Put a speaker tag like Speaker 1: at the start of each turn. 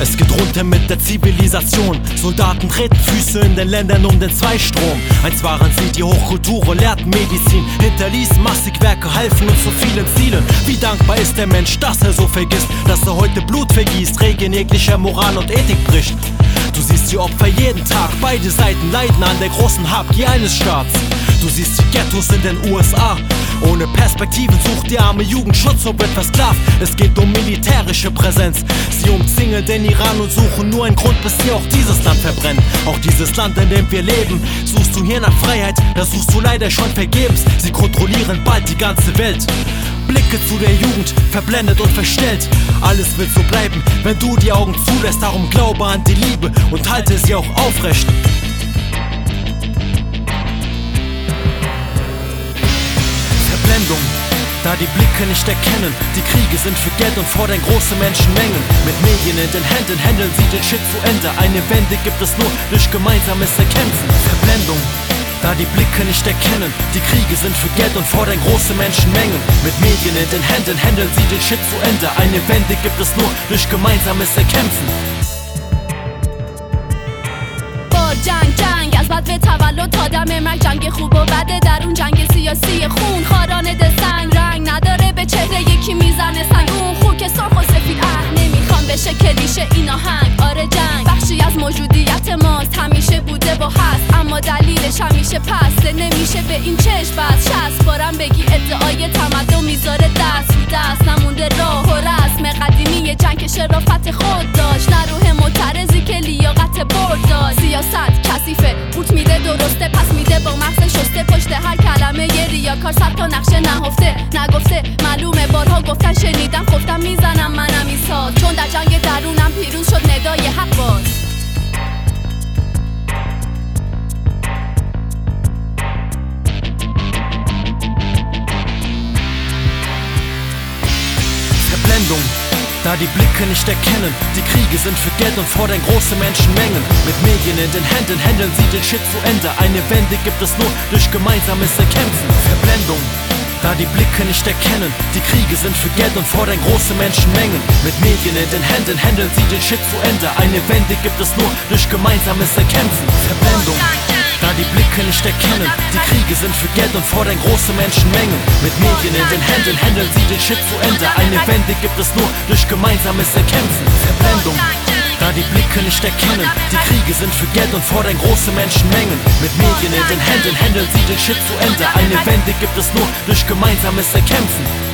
Speaker 1: Es geht runter mit der Zivilisation. Soldaten treten Füße in den Ländern um den Zweistrom. Einst waren sie die Hochkultur lehrten Medizin. Hinterließen Massigwerke, halfen uns zu vielen Zielen. Wie dankbar ist der Mensch, dass er so vergisst, dass er heute Blut vergießt, Regen jeglicher Moral und Ethik bricht. Du siehst die Opfer jeden Tag, beide Seiten leiden an der großen Habgier eines Staats. Du siehst die Ghettos in den USA. Ohne Perspektiven sucht die arme Jugend Schutz und wird versklavt. Es geht um militärische Präsenz. Sie umzingeln den Iran und suchen nur einen Grund, bis sie auch dieses Land verbrennen. Auch dieses Land, in dem wir leben. Suchst du hier nach Freiheit, da suchst du leider schon vergebens. Sie kontrollieren bald die ganze Welt. Blicke zu der Jugend, verblendet und verstellt. Alles wird so bleiben, wenn du die Augen zulässt. Darum glaube an die Liebe und halte sie auch aufrecht. Verblendung, da die Blicke nicht erkennen. Die Kriege sind für Geld und fordern große Menschenmengen. Mit Medien in den Händen handeln sie den Shit zu Ende. Eine Wende gibt es nur durch gemeinsames Erkämpfen. Verblendung, da die Blicke nicht erkennen. Die Kriege sind für Geld und fordern große Menschenmengen. Mit Medien in den Händen handeln sie den Shit zu Ende. Eine Wende gibt es nur durch gemeinsames Erkämpfen.
Speaker 2: با جنگ جنگ از بد به تولد تا دم مرگ جنگ خوب و بده در اون جنگ سیاسی دلیلش همیشه پسته نمیشه به این چشم بس. شست بارم بگی ادعای تمدن می‌ذاره دست رو دست. نمونده راه و رسم. قدیمی جنگ که شرافت خود داشت. نه روح معترضی که لیاقت برد داشت. سیاست کثیفه قورت میده درسته پس میده با مغز شسته. پشت هر کلمه یه ریاکار صد تا نقشه نهفته نگفته. معلومه بارها گفتن شنیدم
Speaker 1: Verblendung, da die Blicke nicht erkennen. Die Kriege sind für Geld und fordern große Menschenmengen. Mit Medien in den Händen handeln sie den Shit zu Ende. Eine Wende gibt es nur durch gemeinsames Erkämpfen. Verblendung. Da die Blicke nicht erkennen, die Kriege sind für Geld und fordern große Menschenmengen. Mit Medien in den Händen handeln sie den Shit zu Ende. Eine Wende gibt es nur durch gemeinsames Erkämpfen. Verblendung. Nicht erkennen, die Kriege sind für Geld und fordern große Menschenmengen. Mit Medien in den Händen handeln sie den Shit zu Ende. Eine Wende gibt es nur durch gemeinsames Erkämpfen. Verblendung. Da die Blicke nicht erkennen, die Kriege sind für Geld und fordern große Menschenmengen. Mit Medien in den Händen handeln sie den Shit zu Ende. Eine Wende gibt es nur durch gemeinsames Erkämpfen.